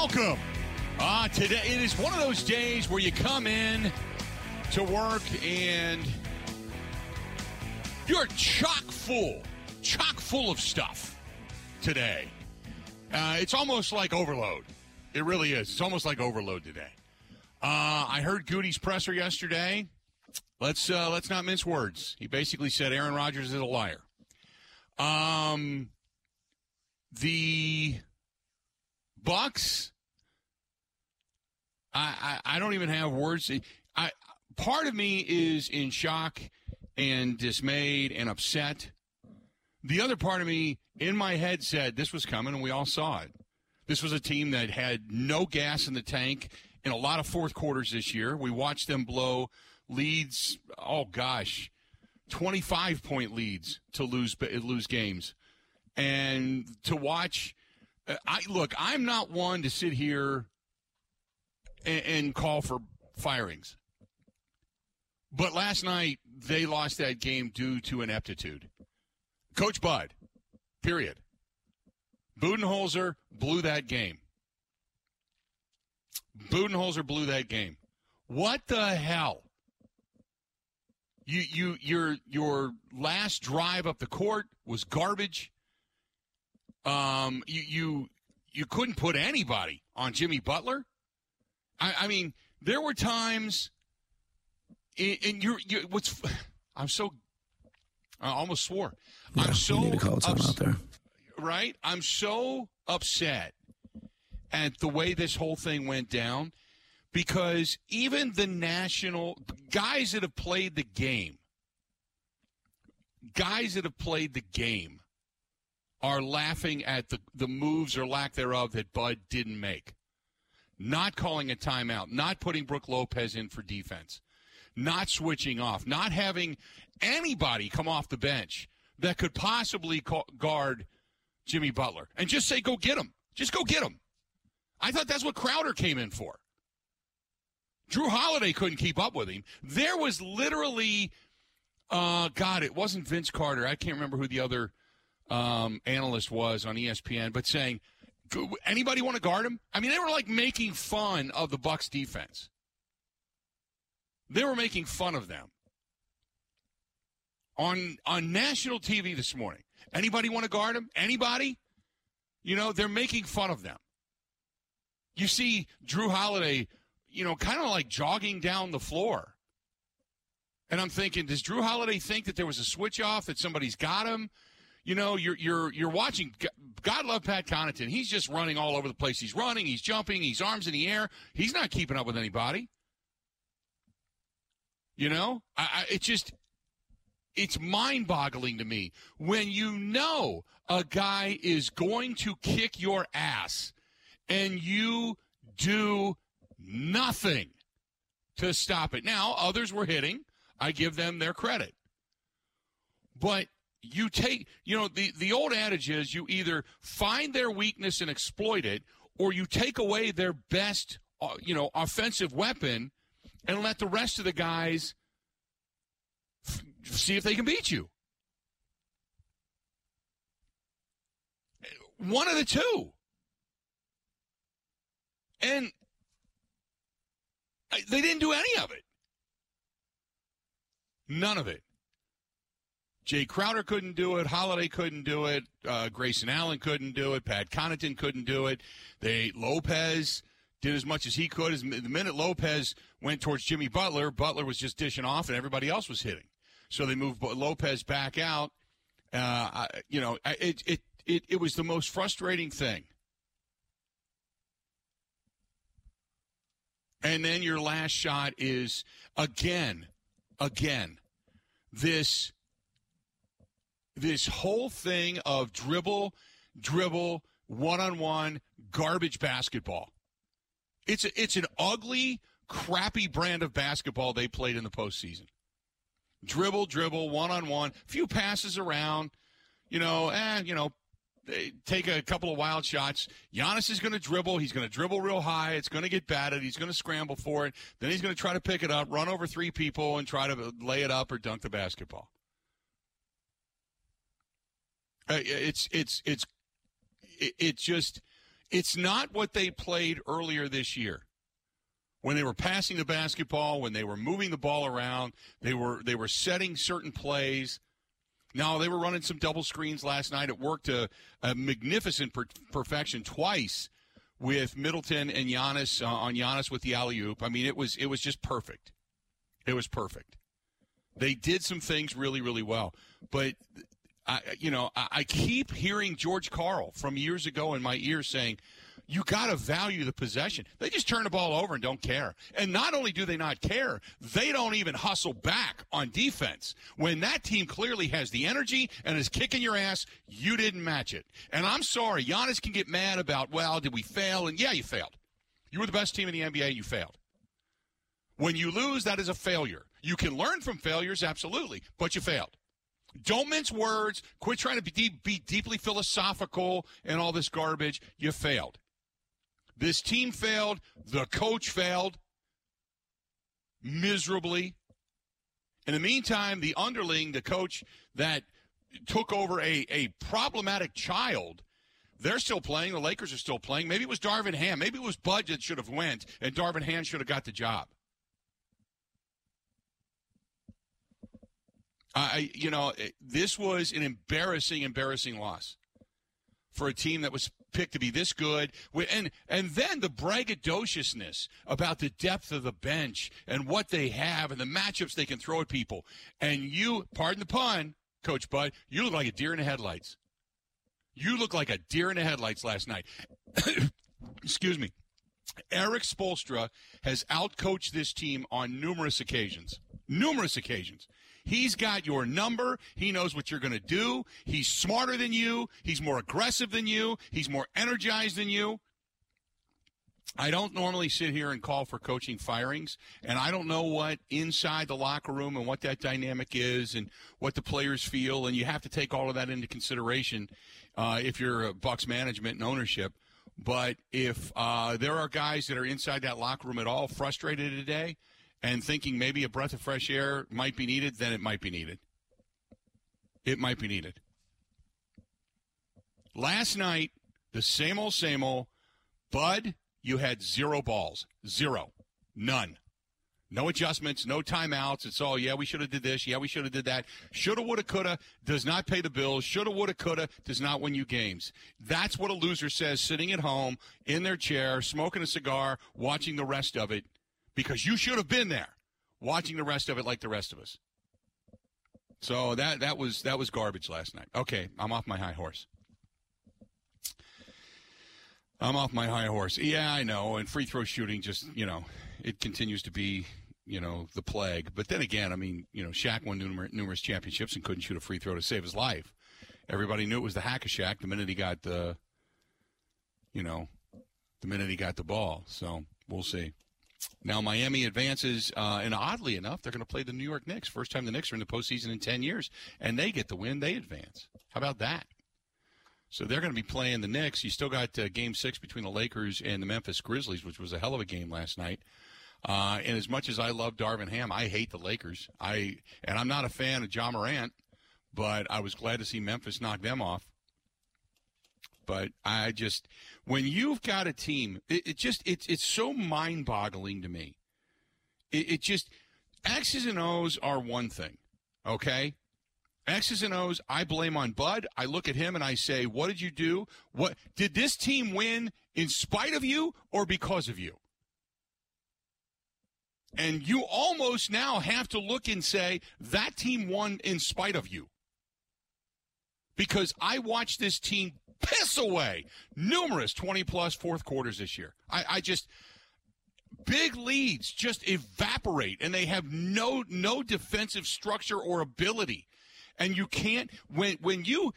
Welcome. Uh, today it is one of those days where you come in to work and you're chock full, chock full of stuff today. Uh, it's almost like overload. It really is. It's almost like overload today. Uh, I heard Goody's presser yesterday. Let's uh, let's not mince words. He basically said Aaron Rodgers is a liar. Um, the Bucks. I, I, I don't even have words. I part of me is in shock and dismayed and upset. The other part of me in my head said this was coming, and we all saw it. This was a team that had no gas in the tank in a lot of fourth quarters this year. We watched them blow leads. Oh gosh, twenty-five point leads to lose lose games, and to watch. Uh, I look. I'm not one to sit here and, and call for firings, but last night they lost that game due to ineptitude. Coach Bud, period. Budenholzer blew that game. Budenholzer blew that game. What the hell? You you your your last drive up the court was garbage. Um, you you you couldn't put anybody on Jimmy Butler. I, I mean, there were times, and you're, you what's I'm so I almost swore. Yeah, I'm so need to call ups- out there. right? I'm so upset at the way this whole thing went down because even the national guys that have played the game, guys that have played the game are laughing at the, the moves or lack thereof that Bud didn't make. Not calling a timeout, not putting Brook Lopez in for defense, not switching off, not having anybody come off the bench that could possibly ca- guard Jimmy Butler and just say, go get him. Just go get him. I thought that's what Crowder came in for. Jrue Holiday couldn't keep up with him. There was literally, uh, God, it wasn't Vince Carter. I can't remember who the other um, analyst was on ESPN, but saying, "Go- anybody want to guard him? I mean, they were like making fun of the Bucks defense. They were making fun of them on on national TV this morning. Anybody want to guard him? Anybody? You know, they're making fun of them. You see Jrue Holiday, you know, kind of like jogging down the floor. And I'm thinking, does Jrue Holiday think that there was a switch off that somebody's got him? You know, you're you're you're watching. God love Pat Connaughton. He's just running all over the place. He's running. He's jumping. He's arms in the air. He's not keeping up with anybody. You know, I, I, just it's mind-boggling to me when you know a guy is going to kick your ass and you do nothing to stop it. Now, others were hitting. I give them their credit. But you take, you know, the, the old adage is you either find their weakness and exploit it, or you take away their best, uh, you know, offensive weapon and let the rest of the guys f- see if they can beat you. One of the two. And they didn't do any of it. None of it. Jae Crowder couldn't do it. Holiday couldn't do it. Uh, Grayson Allen couldn't do it. Pat Connaughton couldn't do it. They Lopez did as much as he could. As the minute Lopez went towards Jimmy Butler, Butler was just dishing off, and everybody else was hitting. So they moved Lopez back out. Uh, you know, it it it it was the most frustrating thing. And then your last shot is again, again, this this whole thing of dribble, dribble, one on one, garbage basketball. It's a, it's an ugly, crappy brand of basketball they played in the postseason. Dribble, dribble, one on one, few passes around, you know, and you know, they take a couple of wild shots. Giannis is going to dribble. He's going to dribble real high. It's going to get batted. He's going to scramble for it. Then he's going to try to pick it up, run over three people, and try to lay it up or dunk the basketball. Uh, it's it's it's it, it just It's not what they played earlier this year. When they were passing the basketball, when they were moving the ball around, they were they were setting certain plays. Now they were running some double screens last night. It worked a, a magnificent per- perfection twice with Middleton and Giannis uh, on Giannis with the alley oop. I mean, it was it was just perfect. It was perfect. They did some things really really well, but I, you know, I, I keep hearing George Karl from years ago in my ear saying, you got to value the possession. They just turn the ball over and don't care. And not only do they not care, they don't even hustle back on defense. When that team clearly has the energy and is kicking your ass, you didn't match it. And I'm sorry, Giannis can get mad about, well, did we fail? And yeah, you failed. You were the best team in the NBA, you failed. When you lose, that is a failure. You can learn from failures, absolutely, but you failed. Don't mince words. Quit trying to be, deep, be deeply philosophical and all this garbage. You failed. This team failed. The coach failed miserably. In the meantime, the underling, the coach that took over a, a problematic child, they're still playing. The Lakers are still playing. Maybe it was Darvin Ham. Maybe it was Bud that should have went, and Darvin Ham should have got the job. I, you know, eh, this was an embarrassing, embarrassing loss for a team that was picked to be this good. And and then the braggadociousness about the depth of the bench and what they have and the matchups they can throw at people. And you, pardon the pun, Coach Bud, you look like a deer in the headlights. You look like a deer in the headlights last night. Excuse me. Erik Spoelstra has outcoached this team on numerous occasions. Numerous occasions. He's got your number. He knows what you're going to do. He's smarter than you. He's more aggressive than you. He's more energized than you. I don't normally sit here and call for coaching firings, and I don't know what inside the locker room and what that dynamic is and what the players feel, and you have to take all of that into consideration uh, if you're Bucks management and ownership. But if uh, there are guys that are inside that locker room at all frustrated today, and thinking maybe a breath of fresh air might be needed, then it might be needed. It might be needed. Last night, the same old, same old. Bud, you had zero balls. Zero. None. No adjustments, no timeouts. It's all, yeah, we should have did this. Yeah, we should have did that. Shoulda, woulda, coulda does not pay the bills. Shoulda, woulda, coulda does not win you games. That's what a loser says sitting at home in their chair, smoking a cigar, watching the rest of it because you should have been there watching the rest of it like the rest of us. So that that was that was garbage last night. Okay, I'm off my high horse. I'm off my high horse. Yeah, I know. And free throw shooting just, you know, it continues to be, you know, the plague. But then again, I mean, you know, Shaq won numerous, numerous championships and couldn't shoot a free throw to save his life. Everybody knew it was the hack of Shaq the minute he got the, you know, the minute he got the ball. So we'll see. Now Miami advances, uh, and oddly enough, they're going to play the New York Knicks. First time the Knicks are in the postseason in ten years, and they get the win. They advance. How about that? So they're going to be playing the Knicks. You still got uh, Game Six between the Lakers and the Memphis Grizzlies, which was a hell of a game last night. Uh, and as much as I love Darvin Ham, I hate the Lakers. I and I'm not a fan of John Morant, but I was glad to see Memphis knock them off. But I just when you've got a team, it, it just it's it's so mind boggling to me. It, it just X's and O's are one thing, okay. X's and O's, I blame on Bud. I look at him and I say, "What did you do? What did this team win in spite of you or because of you?" And you almost now have to look and say that team won in spite of you. Because I watched this team piss away numerous 20 plus fourth quarters this year. I, I just big leads just evaporate and they have no no defensive structure or ability. And you can't when when you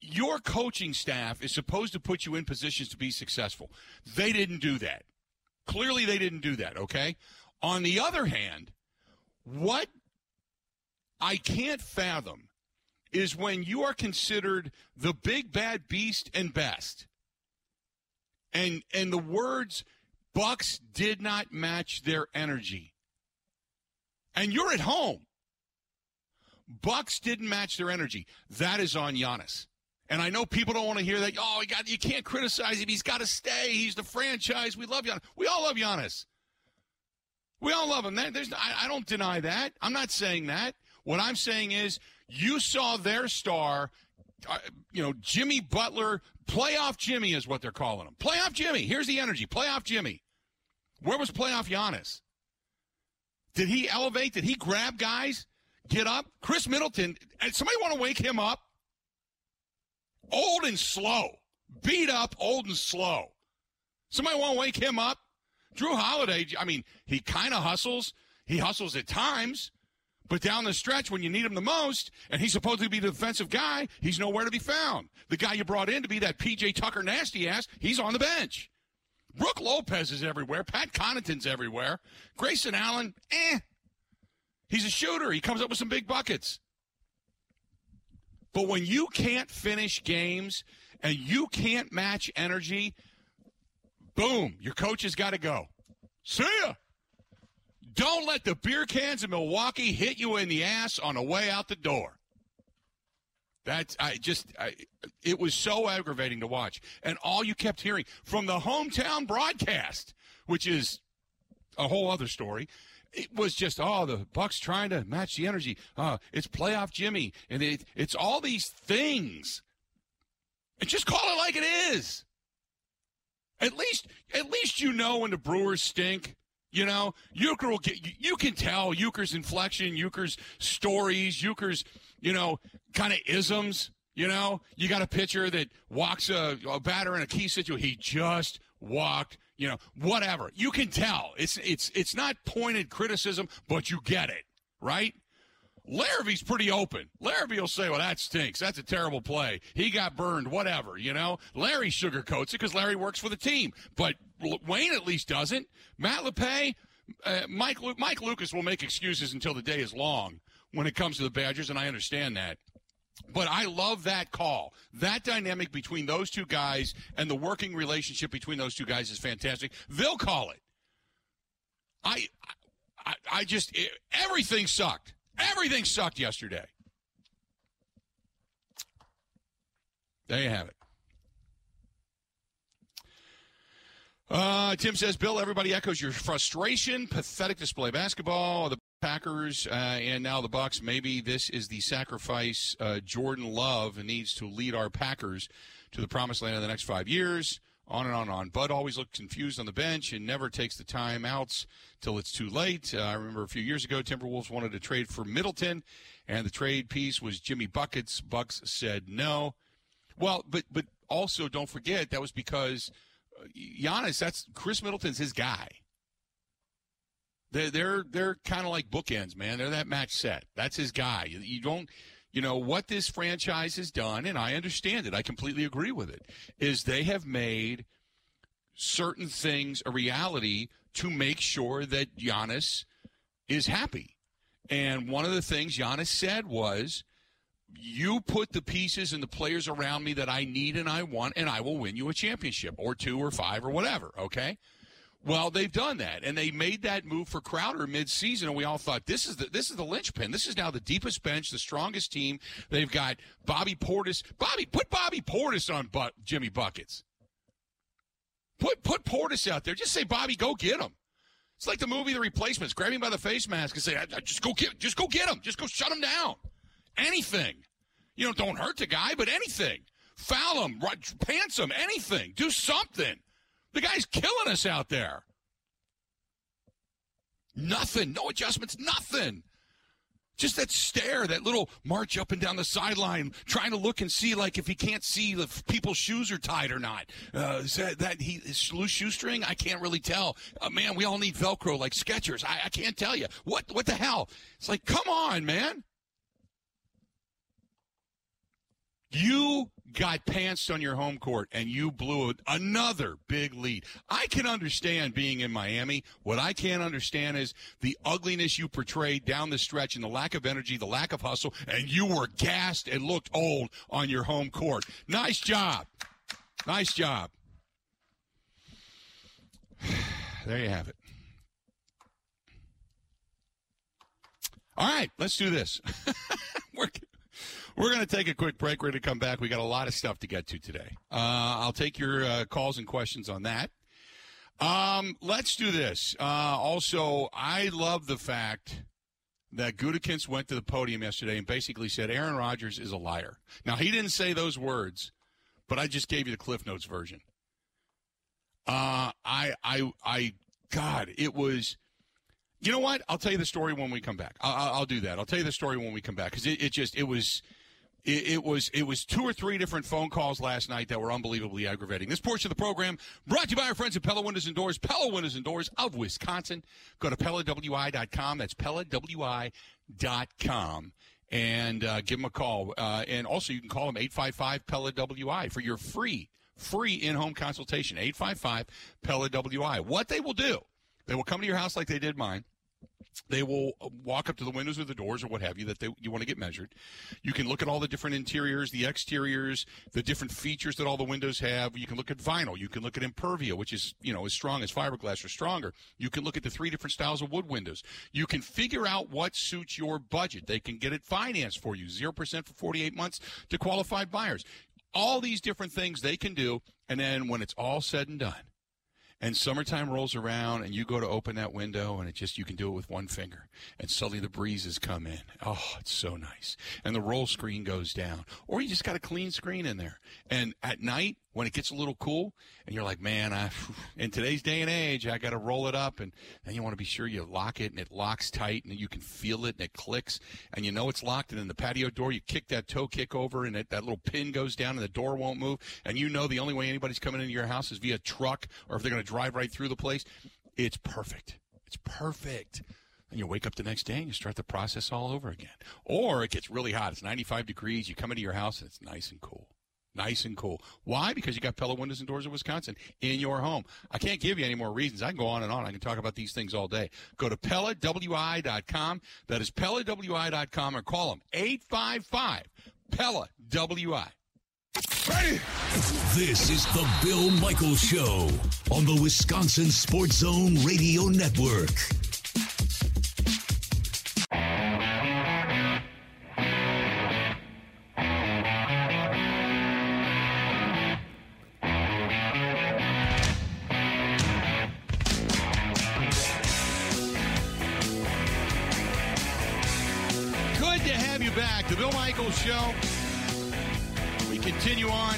your coaching staff is supposed to put you in positions to be successful. They didn't do that. Clearly they didn't do that, okay? On the other hand, what I can't fathom is when you are considered the big bad beast and best. And and the words Bucks did not match their energy. And you're at home. Bucks didn't match their energy. That is on Giannis. And I know people don't want to hear that. Oh, he got, you can't criticize him. He's got to stay. He's the franchise. We love Giannis. We all love Giannis. We all love him. There's, I, I don't deny that. I'm not saying that. What I'm saying is you saw their star, uh, you know, Jimmy Butler, playoff Jimmy is what they're calling him. Playoff Jimmy. Here's the energy. Playoff Jimmy. Where was playoff Giannis? Did he elevate? Did he grab guys? Get up? Khris Middleton, somebody want to wake him up? Old and slow. Beat up, old and slow. Somebody want to wake him up? Jrue Holiday, I mean, he kind of hustles. He hustles at times. But down the stretch, when you need him the most, and he's supposed to be the defensive guy, he's nowhere to be found. The guy you brought in to be that PJ Tucker nasty ass, he's on the bench. Brook Lopez is everywhere. Pat Connaughton's everywhere. Grayson Allen, eh. He's a shooter. He comes up with some big buckets. But when you can't finish games and you can't match energy, boom, your coach has got to go. See ya. Don't let the beer cans in Milwaukee hit you in the ass on the way out the door. That's I just I, it was so aggravating to watch, and all you kept hearing from the hometown broadcast, which is a whole other story. It was just oh the Bucks trying to match the energy. Uh, it's playoff Jimmy, and it, it's all these things. And just call it like it is. At least, at least you know when the Brewers stink. You know, Uecker will get. You can tell Uecker's inflection, Uecker's stories, Uecker's, you know, kind of isms. You know, you got a pitcher that walks a, a batter in a key situation. He just walked. You know, whatever. You can tell. It's it's it's not pointed criticism, but you get it, right? Larrabee's pretty open. Larrabee will say, well, that stinks. That's a terrible play. He got burned, whatever, you know? Larry sugarcoats it because Larry works for the team. But Wayne at least doesn't. Matt LePay, uh, Mike, Mike Lucas will make excuses until the day is long when it comes to the Badgers, and I understand that. But I love that call. That dynamic between those two guys and the working relationship between those two guys is fantastic. They'll call it. I, I, I just it, everything sucked. Everything sucked yesterday. There you have it. Uh, Tim says, Bill, everybody echoes your frustration. Pathetic display basketball. The Packers uh, and now the Bucks. Maybe this is the sacrifice uh, Jordan Love needs to lead our Packers to the promised land in the next five years. On and on and on. Bud always looks confused on the bench and never takes the timeouts till it's too late. Uh, I remember a few years ago, Timberwolves wanted to trade for Middleton, and the trade piece was Jimmy Buckets. Bucks said no. Well, but but also don't forget that was because uh, Giannis. That's Khris Middleton's his guy. They're they're they're kind of like bookends, man. They're that match set. That's his guy. You, you don't you know what this franchise has done, and I understand it. I completely agree with it. Is they have made certain things a reality to make sure that Giannis is happy. And one of the things Giannis said was, "You put the pieces and the players around me that I need and I want, and I will win you a championship or two or five or whatever." Okay. Well, they've done that, and they made that move for Crowder mid-season, and we all thought this is the this is the linchpin. This is now the deepest bench, the strongest team. They've got Bobby Portis. Bobby, put Bobby Portis on but Jimmy buckets. Put put Portis out there. Just say, Bobby, go get him. It's like the movie The Replacements. Grab him by the face mask and say, I, I just go get, just go get him. Just go shut him down. Anything. You know, don't hurt the guy, but anything. Foul him, pants him, anything. Do something. The guy's killing us out there. Nothing. No adjustments. Nothing. Just that stare, that little march up and down the sideline, trying to look and see like if he can't see if people's shoes are tied or not. Uh, is that, that he is loose shoestring? I can't really tell. Uh, man, we all need Velcro like Skechers. I, I can't tell you what. What the hell? It's like, come on, man. You got pantsed on your home court and you blew another big lead. I can understand being in Miami. What I can't understand is the ugliness you portrayed down the stretch and the lack of energy, the lack of hustle, and you were gassed and looked old on your home court. Nice job. Nice job. There you have it. All right, let's do this. we're, going to take a quick break. We're going to come back. We got a lot of stuff to get to today. Uh, I'll take your uh, calls and questions on that. Um, let's do this. Uh, also, I love the fact that Gutekunst went to the podium yesterday and basically said Aaron Rodgers is a liar. Now, he didn't say those words, but I just gave you the Cliff Notes version. Uh, I, I, I, God, it was. You know what? I'll tell you the story when we come back. I'll, I'll do that. I'll tell you the story when we come back because it, it just it was it, it, was it was two or three different phone calls last night that were unbelievably aggravating. This portion of the program brought to you by our friends at Pella Windows and Doors, Pella Windows and Doors of Wisconsin. Go to PellaWI.com. That's PellaWI.com. And uh, give them a call. Uh, and also, you can call them 855 Pella WI for your free, free in home consultation. 855 Pella WI. What they will do, they will come to your house like they did mine they will uh, walk up to the windows or the doors or what have you that they, you want to get measured. You can look at all the different interiors, the exteriors, the different features that all the windows have. You can look at vinyl. You can look at impervia, which is you know as strong as fiberglass or stronger. You can look at the three different styles of wood windows. You can figure out what suits your budget. They can get it financed for you, zero percent for 48 months to qualified buyers. All these different things they can do, and then when it's all said and done and summertime rolls around and you go to open that window and it just you can do it with one finger and suddenly the breezes come in oh it's so nice and the roll screen goes down or you just got a clean screen in there and at night when it gets a little cool and you're like, man, I, in today's day and age, I got to roll it up. And then you want to be sure you lock it and it locks tight and you can feel it and it clicks and you know it's locked. And in the patio door, you kick that toe kick over and it, that little pin goes down and the door won't move. And you know the only way anybody's coming into your house is via truck or if they're going to drive right through the place. It's perfect. It's perfect. And you wake up the next day and you start the process all over again. Or it gets really hot. It's 95 degrees. You come into your house and it's nice and cool nice and cool. Why? Because you got Pella Windows and Doors of Wisconsin in your home. I can't give you any more reasons. I can go on and on. I can talk about these things all day. Go to PellaWI.com. That is PellaWI.com or call them 855 Pella WI. Ready? This is the Bill Michaels Show on the Wisconsin Sports Zone Radio Network. Good to have you back. The Bill Michaels Show. Continue on.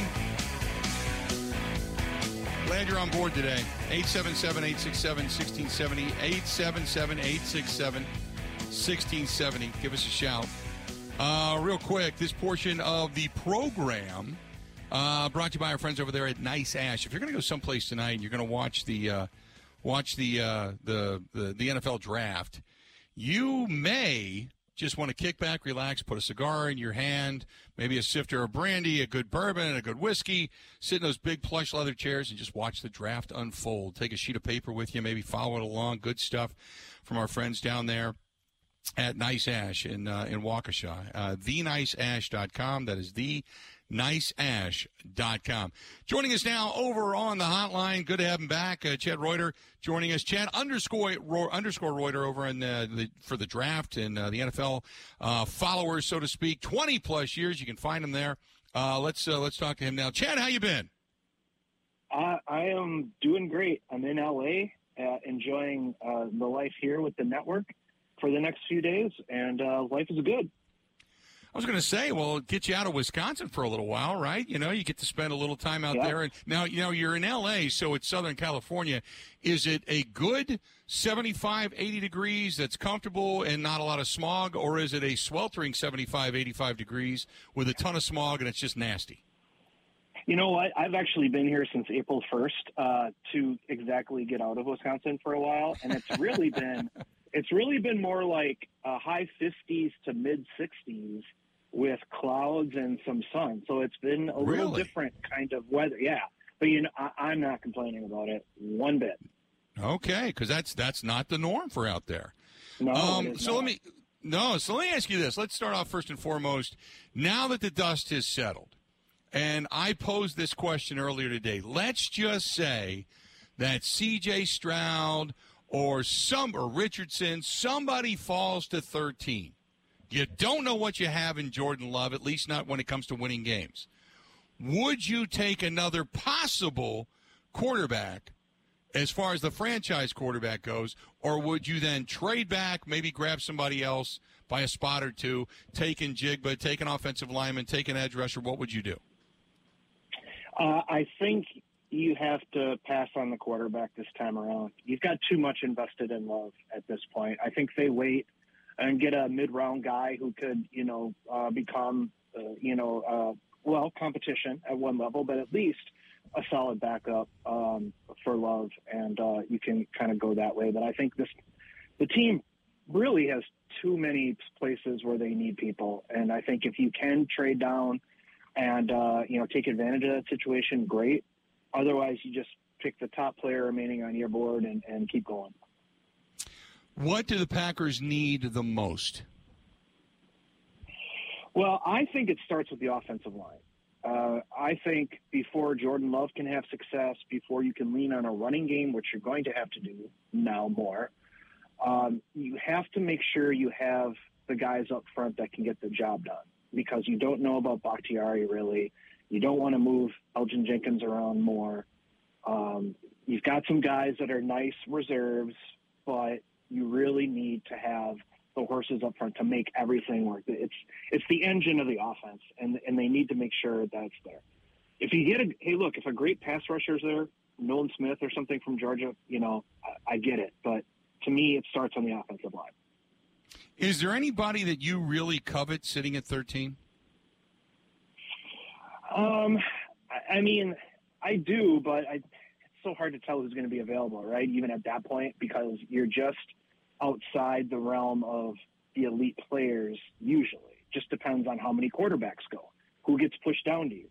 Glad you're on board today. 877 867 1670. 877 867 1670. Give us a shout. Uh, real quick, this portion of the program uh, brought to you by our friends over there at Nice Ash. If you're going to go someplace tonight and you're going to watch the uh, watch the, uh, the the the NFL draft, you may just want to kick back, relax, put a cigar in your hand, maybe a sifter of brandy, a good bourbon, and a good whiskey, sit in those big plush leather chairs and just watch the draft unfold. Take a sheet of paper with you, maybe follow it along. Good stuff from our friends down there at Nice Ash in uh, in Waukesha. Uh, TheNiceAsh.com. That is the niceash.com. Joining us now over on the hotline. Good to have him back. Uh, Chad Reuter joining us. Chad underscore underscore Reuter over in the, the for the draft and uh, the NFL uh, followers, so to speak. Twenty plus years. You can find him there. Uh, let's uh, let's talk to him now. Chad, how you been? I am doing great. I'm in LA, uh, enjoying the life here with the network for the next few days, and life is good. I was going to say, well, get you out of Wisconsin for a little while, right? You know, you get to spend a little time out yeah. there. And now, you know, you're in L.A., so it's Southern California. Is it a good 75, 80 degrees that's comfortable and not a lot of smog, or is it a sweltering 75, 85 degrees with a ton of smog and it's just nasty? You know what? I've actually been here since April 1st uh, to exactly get out of Wisconsin for a while, and it's really been it's really been more like uh, high 50s to mid 60s with clouds and some sun. So it's been a really? little different kind of weather. Yeah, but you know, I, am not complaining about it one bit. Okay, because that's that's not the norm for out there. No. Um, so not. let me no. So let me ask you this. Let's start off first and foremost. Now that the dust has settled, and I posed this question earlier today. Let's just say that C.J. Stroud or some or Richardson, somebody falls to 13 You don't know what you have in Jordan Love, at least not when it comes to winning games. Would you take another possible quarterback as far as the franchise quarterback goes, or would you then trade back, maybe grab somebody else by a spot or two, take in Njigba, take an offensive lineman, take an edge rusher? What would you do? Uh, I think you have to pass on the quarterback this time around. You've got too much invested in Love at this point. I think they wait and get a mid-round guy who could, you know, uh, become, uh, you know, uh, well, competition at one level, but at least a solid backup um, for Love, and uh, you can kind of go that way. But I think this the team really has too many places where they need people, and I think if you can trade down and uh, you know take advantage of that situation, great. Otherwise, you just pick the top player remaining on your board and, and keep going. What do the Packers need the most? Well, I think it starts with the offensive line. Uh, I think before Jordan Love can have success, before you can lean on a running game, which you're going to have to do now more, um, you have to make sure you have the guys up front that can get the job done because you don't know about Bakhtiari really. You don't want to move Elgton Jenkins around more. Um, you've got some guys that are nice reserves, but you really need to have the horses up front to make everything work. It's it's the engine of the offense, and and they need to make sure that's there. If you get a hey, look, if a great pass rusher is there, Nolan Smith or something from Georgia, you know, I, I get it. But to me, it starts on the offensive line. Is there anybody that you really covet sitting at thirteen? Um, I mean, I do, but I, it's so hard to tell who's going to be available, right? Even at that point, because you're just outside the realm of the elite players usually. Just depends on how many quarterbacks go, who gets pushed down to you.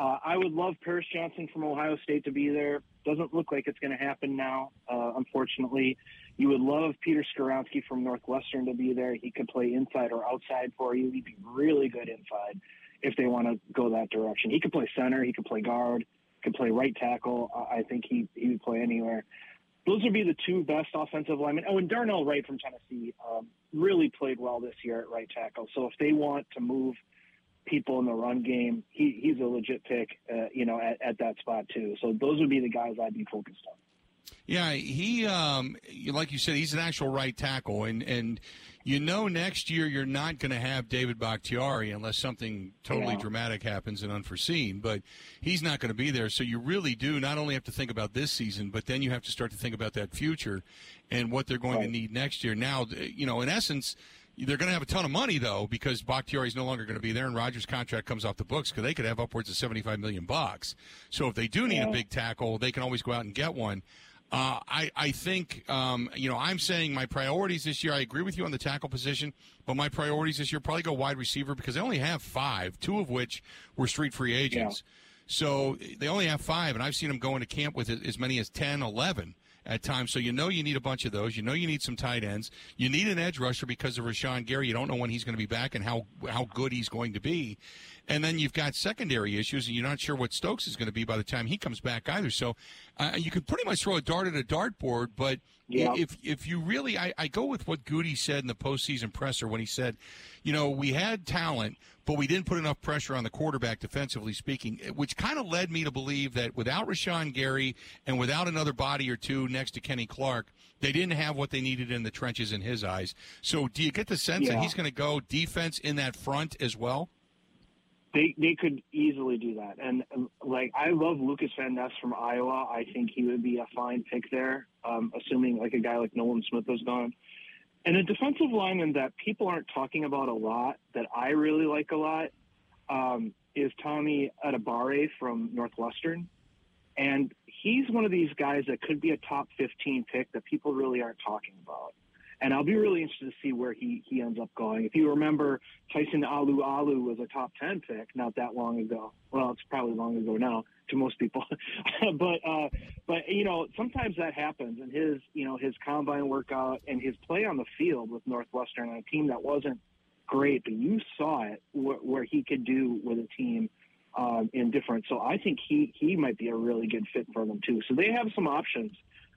Uh, I would love Paris Johnson from Ohio State to be there. Doesn't look like it's going to happen now, uh, unfortunately. You would love Peter Skoronski from Northwestern to be there. He could play inside or outside for you. He'd be really good inside if they want to go that direction. He could play center. He could play guard. Could play right tackle. I think he he would play anywhere those would be the two best offensive linemen. Oh, and Darnell Wright from Tennessee um, really played well this year at right tackle. So if they want to move people in the run game, he, he's a legit pick, uh, you know, at, at that spot too. So those would be the guys I'd be focused on. Yeah, he, um, like you said, he's an actual right tackle, and and you know next year you're not going to have David Bakhtiari unless something totally yeah. dramatic happens and unforeseen. But he's not going to be there, so you really do not only have to think about this season, but then you have to start to think about that future and what they're going right. to need next year. Now, you know, in essence. They're going to have a ton of money though because Bakhtiari is no longer going to be there, and Rodgers' contract comes off the books because they could have upwards of seventy-five million bucks. So if they do need yeah. a big tackle, they can always go out and get one. Uh, I, I think, um, you know, I'm saying my priorities this year, I agree with you on the tackle position, but my priorities this year probably go wide receiver because they only have five, two of which were street free agents. Yeah. So they only have five, and I've seen them go into camp with as many as 10, 11 at times. So you know you need a bunch of those. You know you need some tight ends. You need an edge rusher because of Rashan Gary. You don't know when he's going to be back and how how good he's going to be. And then you've got secondary issues, and you're not sure what Stokes is going to be by the time he comes back either. So uh, you could pretty much throw a dart at a dartboard, but yeah. if if you really, I, I go with what Goody said in the postseason presser when he said, you know, we had talent, but we didn't put enough pressure on the quarterback defensively speaking, which kind of led me to believe that without Rashan Gary and without another body or two next to Kenny Clark, they didn't have what they needed in the trenches in his eyes. So do you get the sense yeah. that he's going to go defense in that front as well? They they could easily do that, and like I love Lukas Van Ness from Iowa. I think he would be a fine pick there, um, assuming like a guy like Nolan Smith was gone. And a defensive lineman that people aren't talking about a lot, that I really like a lot, um, is Tommy Adebawore from Northwestern. And he's one of these guys that could be a top 15 pick that people really aren't talking about. And I'll be really interested to see where he, he ends up going. If you remember, Tyson Alualu was a top 10 pick not that long ago. Well, it's probably long ago now to most people. but, uh, but, you know, sometimes that happens. And his, you know, his combine workout and his play on the field with Northwestern on a team that wasn't great, but you saw it wh- where he could do with a team um, in different. So I think he, he might be a really good fit for them too. So they have some options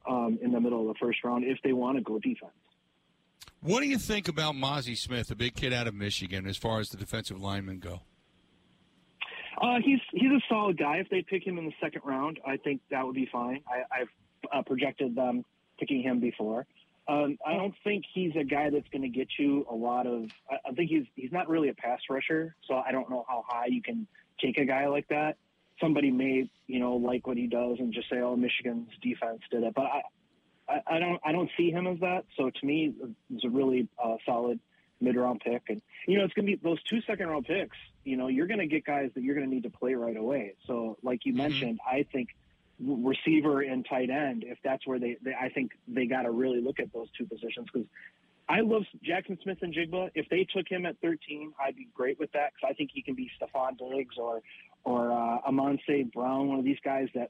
um, in the middle of the first round if they want to go defense. What do you think about Mazi Smith, the big kid out of Michigan, as far as the defensive linemen go? Uh, he's he's a solid guy. If they pick him in the second round, I think that would be fine. I, have uh, projected them picking him before. Um, I don't think he's a guy that's going to get you a lot of. I, I think he's he's not really a pass rusher, so I don't know how high you can take a guy like that. Somebody may you know like what he does and just say, "Oh, Michigan's defense did it," but I I, I don't I don't see him as that. So to me, it's a really uh, solid mid round pick, and you know it's going to be those two second round picks. You know you're going to get guys that you're going to need to play right away. So like you mm-hmm. mentioned, I think receiver and tight end, if that's where they, they I think they got to really look at those two positions because I love Jackson Smith-Njigba. If they took him at 13, I'd be great with that because I think he can be Stefon Diggs or or uh, Amon-Ra Brown, one of these guys that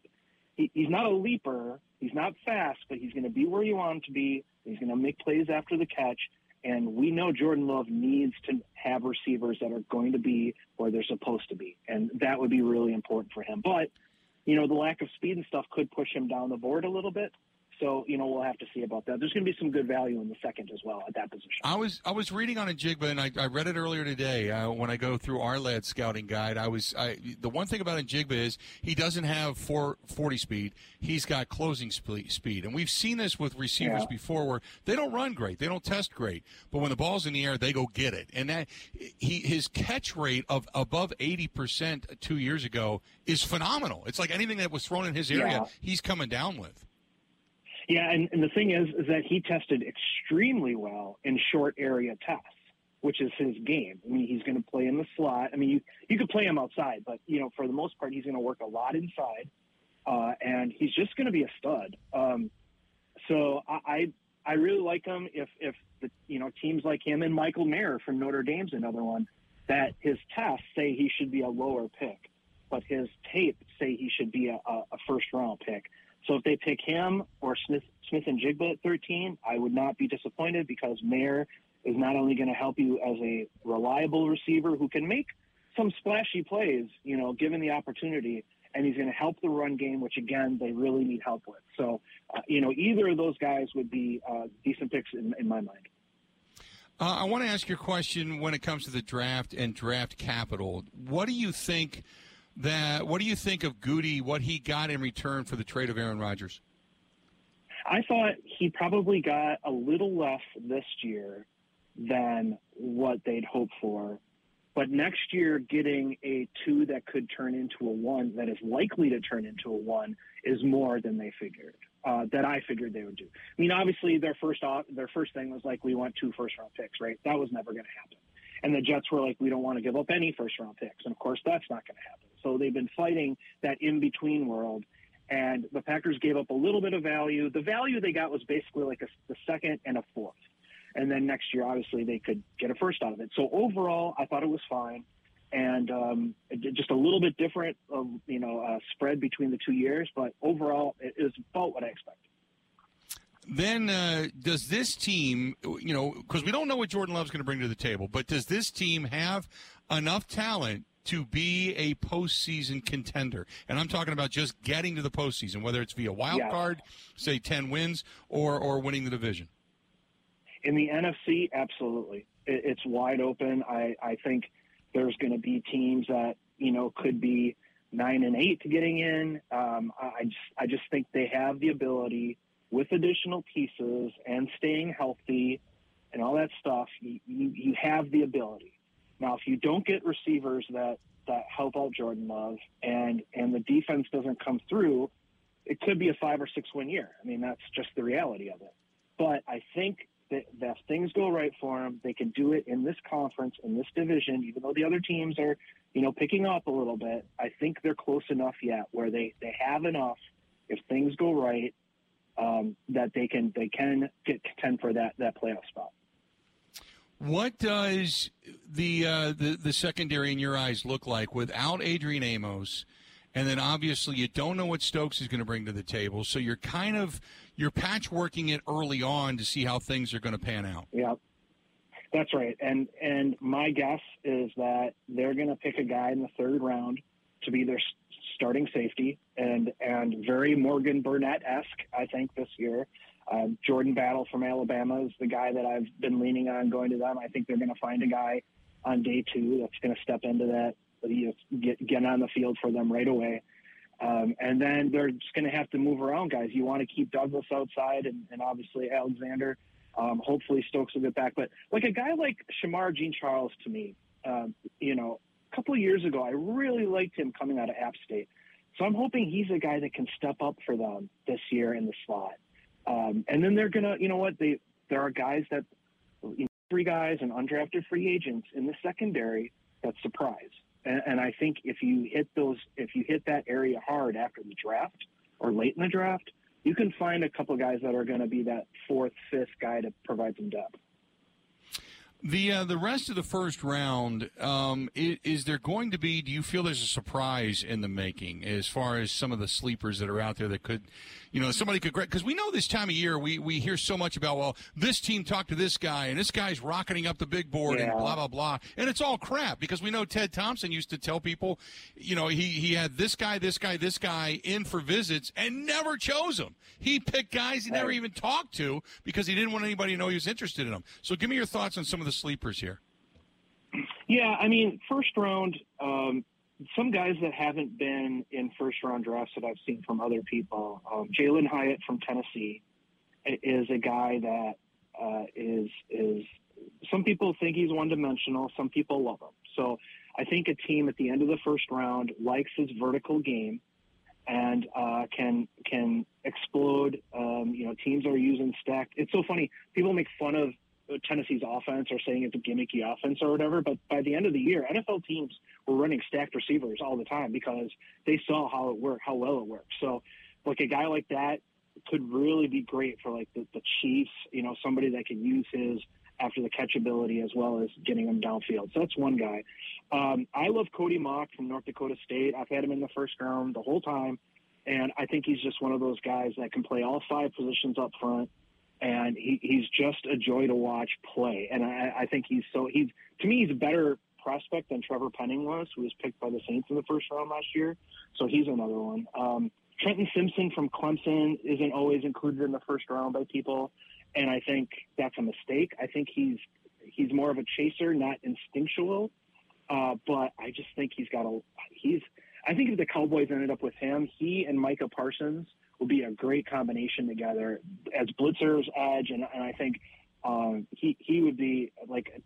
he, he's not a leaper, he's not fast, but he's going to be where you want him to be. He's going to make plays after the catch. And we know Jordan Love needs to have receivers that are going to be where they're supposed to be. And that would be really important for him. But, you know, the lack of speed and stuff could push him down the board a little bit. So you know we'll have to see about that. There's going to be some good value in the second as well at that position. I was I was reading on Njigba and I, I read it earlier today uh, when I go through our lad scouting guide. I was I, the one thing about Njigba is he doesn't have 440 speed. He's got closing speed, and we've seen this with receivers yeah. before where they don't run great, they don't test great, but when the ball's in the air, they go get it. And that he his catch rate of above 80 percent two years ago is phenomenal. It's like anything that was thrown in his area, yeah. he's coming down with. Yeah, and, and the thing is, is that he tested extremely well in short area tests, which is his game. I mean, he's going to play in the slot. I mean, you you could play him outside, but you know, for the most part, he's going to work a lot inside, uh, and he's just going to be a stud. Um, so I, I I really like him. If if the you know teams like him and Michael Mayer from Notre Dame's another one that his tests say he should be a lower pick, but his tape say he should be a, a first round pick. So if they pick him or Smith, Smith-Njigba at 13, I would not be disappointed because Mayer is not only going to help you as a reliable receiver who can make some splashy plays, you know, given the opportunity, and he's going to help the run game, which again they really need help with. So, uh, you know, either of those guys would be uh, decent picks in, in my mind. Uh, I want to ask your question when it comes to the draft and draft capital. What do you think? That what do you think of Goody? What he got in return for the trade of Aaron Rodgers? I thought he probably got a little less this year than what they'd hoped for. But next year, getting a two that could turn into a one that is likely to turn into a one is more than they figured. Uh, that I figured they would do. I mean, obviously, their first off, their first thing was like, we want two first round picks, right? That was never going to happen. And the Jets were like, we don't want to give up any first round picks, and of course, that's not going to happen. So they've been fighting that in between world. And the Packers gave up a little bit of value. The value they got was basically like a, the second and a fourth. And then next year, obviously, they could get a first out of it. So overall, I thought it was fine. And um, just a little bit different, of, you know, uh, spread between the two years. But overall, it is about what I expected then uh, does this team, you know, because we don't know what Jordan Love's going to bring to the table, but does this team have enough talent to be a postseason contender. And I'm talking about just getting to the postseason, whether it's via wild yeah. card, say 10 wins, or, or winning the division. In the NFC, absolutely. it's wide open. I, I think there's going to be teams that, you know, could be nine and eight getting in. Um, I, just, I just think they have the ability with additional pieces and staying healthy and all that stuff. You, you, you have the ability. Now, if you don't get receivers that that help out Jordan Love and and the defense doesn't come through, it could be a five or six win year. I mean, that's just the reality of it. But I think that, that if things go right for them, they can do it in this conference, in this division, even though the other teams are, you know, picking up a little bit. I think they're close enough yet where they, they have enough if things go right um, that they can they can get contend for that that playoff spot. What does the, uh, the the secondary in your eyes look like without Adrian Amos? And then obviously you don't know what Stokes is going to bring to the table, so you're kind of you're patchworking it early on to see how things are going to pan out. Yeah, that's right. And and my guess is that they're going to pick a guy in the third round to be their starting safety, and and very Morgan Burnett esque, I think this year. Uh, Jordan Battle from Alabama is the guy that I've been leaning on going to them. I think they're going to find a guy on day two that's going to step into that, you know, get get on the field for them right away. Um, and then they're just going to have to move around, guys. You want to keep Douglas outside, and, and obviously Alexander. Um, hopefully Stokes will get back. But like a guy like Shemar Jean Charles, to me, um, you know, a couple of years ago, I really liked him coming out of App State. So I'm hoping he's a guy that can step up for them this year in the slot. Um, and then they're gonna, you know what? They there are guys that you know, three guys and undrafted free agents in the secondary that surprise. And, and I think if you hit those, if you hit that area hard after the draft or late in the draft, you can find a couple guys that are going to be that fourth, fifth guy to provide some depth. The uh, the rest of the first round um, is, is, there going to be? Do you feel there's a surprise in the making as far as some of the sleepers that are out there that could, you know, somebody could because we know this time of year we we hear so much about well this team talked to this guy and this guy's rocketing up the big board yeah. and blah blah blah and it's all crap because we know Ted Thompson used to tell people, you know, he he had this guy, this guy, this guy in for visits and never chose them. He picked guys he never even talked to because he didn't want anybody to know he was interested in them. So give me your thoughts on some of the the sleepers here? Yeah, I mean, first round, um, some guys that haven't been in first round drafts that I've seen from other people. Um, Jalin Hyatt from Tennessee is a guy that uh, is is. Some people think he's one dimensional. Some people love him. So I think a team at the end of the first round likes his vertical game and uh, can can explode. Um, you know, teams are using stacked. It's so funny. People make fun of Tennessee's offense or saying it's a gimmicky offense or whatever. But by the end of the year, NFL teams were running stacked receivers all the time because they saw how it worked, how well it worked. So, like a guy like that could really be great for like the, the Chiefs. You know, somebody that can use his after the catch ability as well as getting him downfield. So that's one guy. Um, I love Cody Mauch from North Dakota State. I've had him in the first round the whole time. And I think he's just one of those guys that can play all five positions up front and he, he's just a joy to watch play. And I, I think he's so he's to me he's a better prospect than Trevor Penning was, who was picked by the Saints in the first round last year. So he's another one. Um, Trenton Simpson from Clemson isn't always included in the first round by people, and I think that's a mistake. I think he's he's more of a chaser, not instinctual. Uh, but I just think he's got a he's. I think if the Cowboys ended up with him, he and Micah Parsons will be a great combination together as blitzers, edge, and, and I think um, he he would be like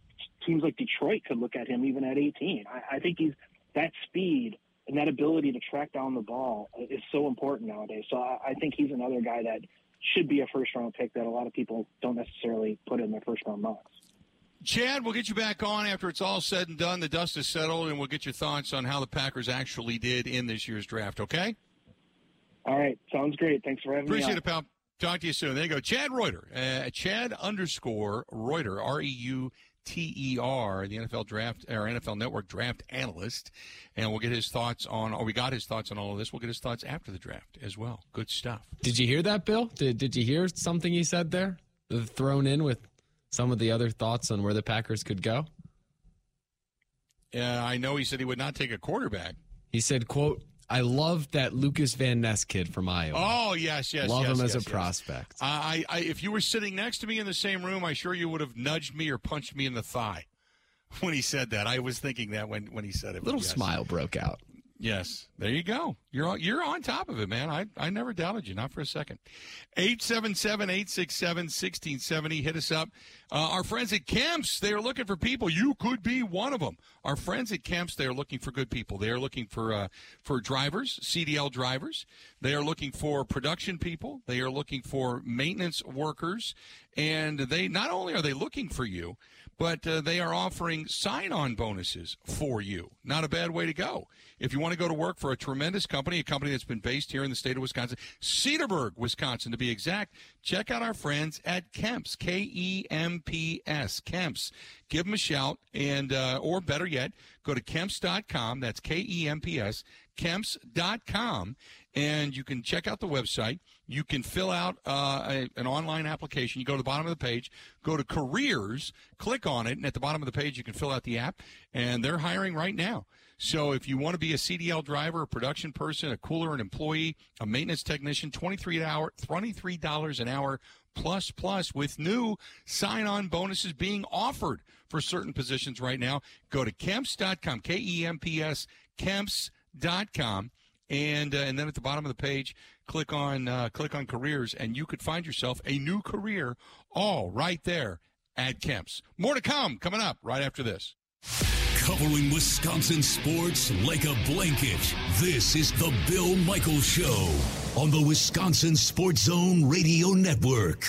teams like Detroit could look at him even at 18. I, I think he's that speed and that ability to track down the ball is so important nowadays. So I, I think he's another guy that should be a first round pick that a lot of people don't necessarily put in their first round mocks. Chad, we'll get you back on after it's all said and done. The dust is settled, and we'll get your thoughts on how the Packers actually did in this year's draft. Okay? All right. Sounds great. Thanks for having Appreciate me. Appreciate it, pal. Talk to you soon. There you go. Chad Reuter. Uh, Chad underscore Reuter, R E U T E R, the NFL draft or NFL Network draft analyst, and we'll get his thoughts on. Or we got his thoughts on all of this. We'll get his thoughts after the draft as well. Good stuff. Did you hear that, Bill? Did Did you hear something he said there? Thrown in with some of the other thoughts on where the Packers could go. Yeah, I know he said he would not take a quarterback. He said, "quote I love that Lukas Van Ness kid from Iowa. Oh yes, yes, love yes, him as yes, a prospect. I, I, if you were sitting next to me in the same room, I sure you would have nudged me or punched me in the thigh when he said that. I was thinking that when when he said it. A little yes. smile broke out. Yes, there you go. You're on, you're on top of it, man. I, I never doubted you, not for a second. 877-867-1670. Hit us up. Uh, our friends at Kemp's, they are looking for people. You could be one of them. Our friends at Kemp's, they are looking for good people. They are looking for uh, for drivers, CDL drivers. They are looking for production people. They are looking for maintenance workers, and they not only are they looking for you, but uh, they are offering sign-on bonuses for you. Not a bad way to go. If you want to go to work for a tremendous company, a company that's been based here in the state of Wisconsin, Cedarburg, Wisconsin to be exact, check out our friends at Kemps, K E M P S, Kemps. Give them a shout, and uh, or better yet, go to kemps.com. That's K E M P S, kemps.com and you can check out the website. You can fill out uh, a, an online application. You go to the bottom of the page, go to careers, click on it, and at the bottom of the page, you can fill out the app. And they're hiring right now. So if you want to be a CDL driver, a production person, a cooler, an employee, a maintenance technician, twenty-three hour, twenty-three dollars an hour plus plus with new sign-on bonuses being offered for certain positions right now. Go to kemps.com, K E M P S, kemps.com and uh, and then at the bottom of the page click on uh, click on careers and you could find yourself a new career all right there at Kemp's. More to come coming up right after this. Covering Wisconsin sports like a blanket. This is the Bill Michaels Show on the Wisconsin Sports Zone Radio Network.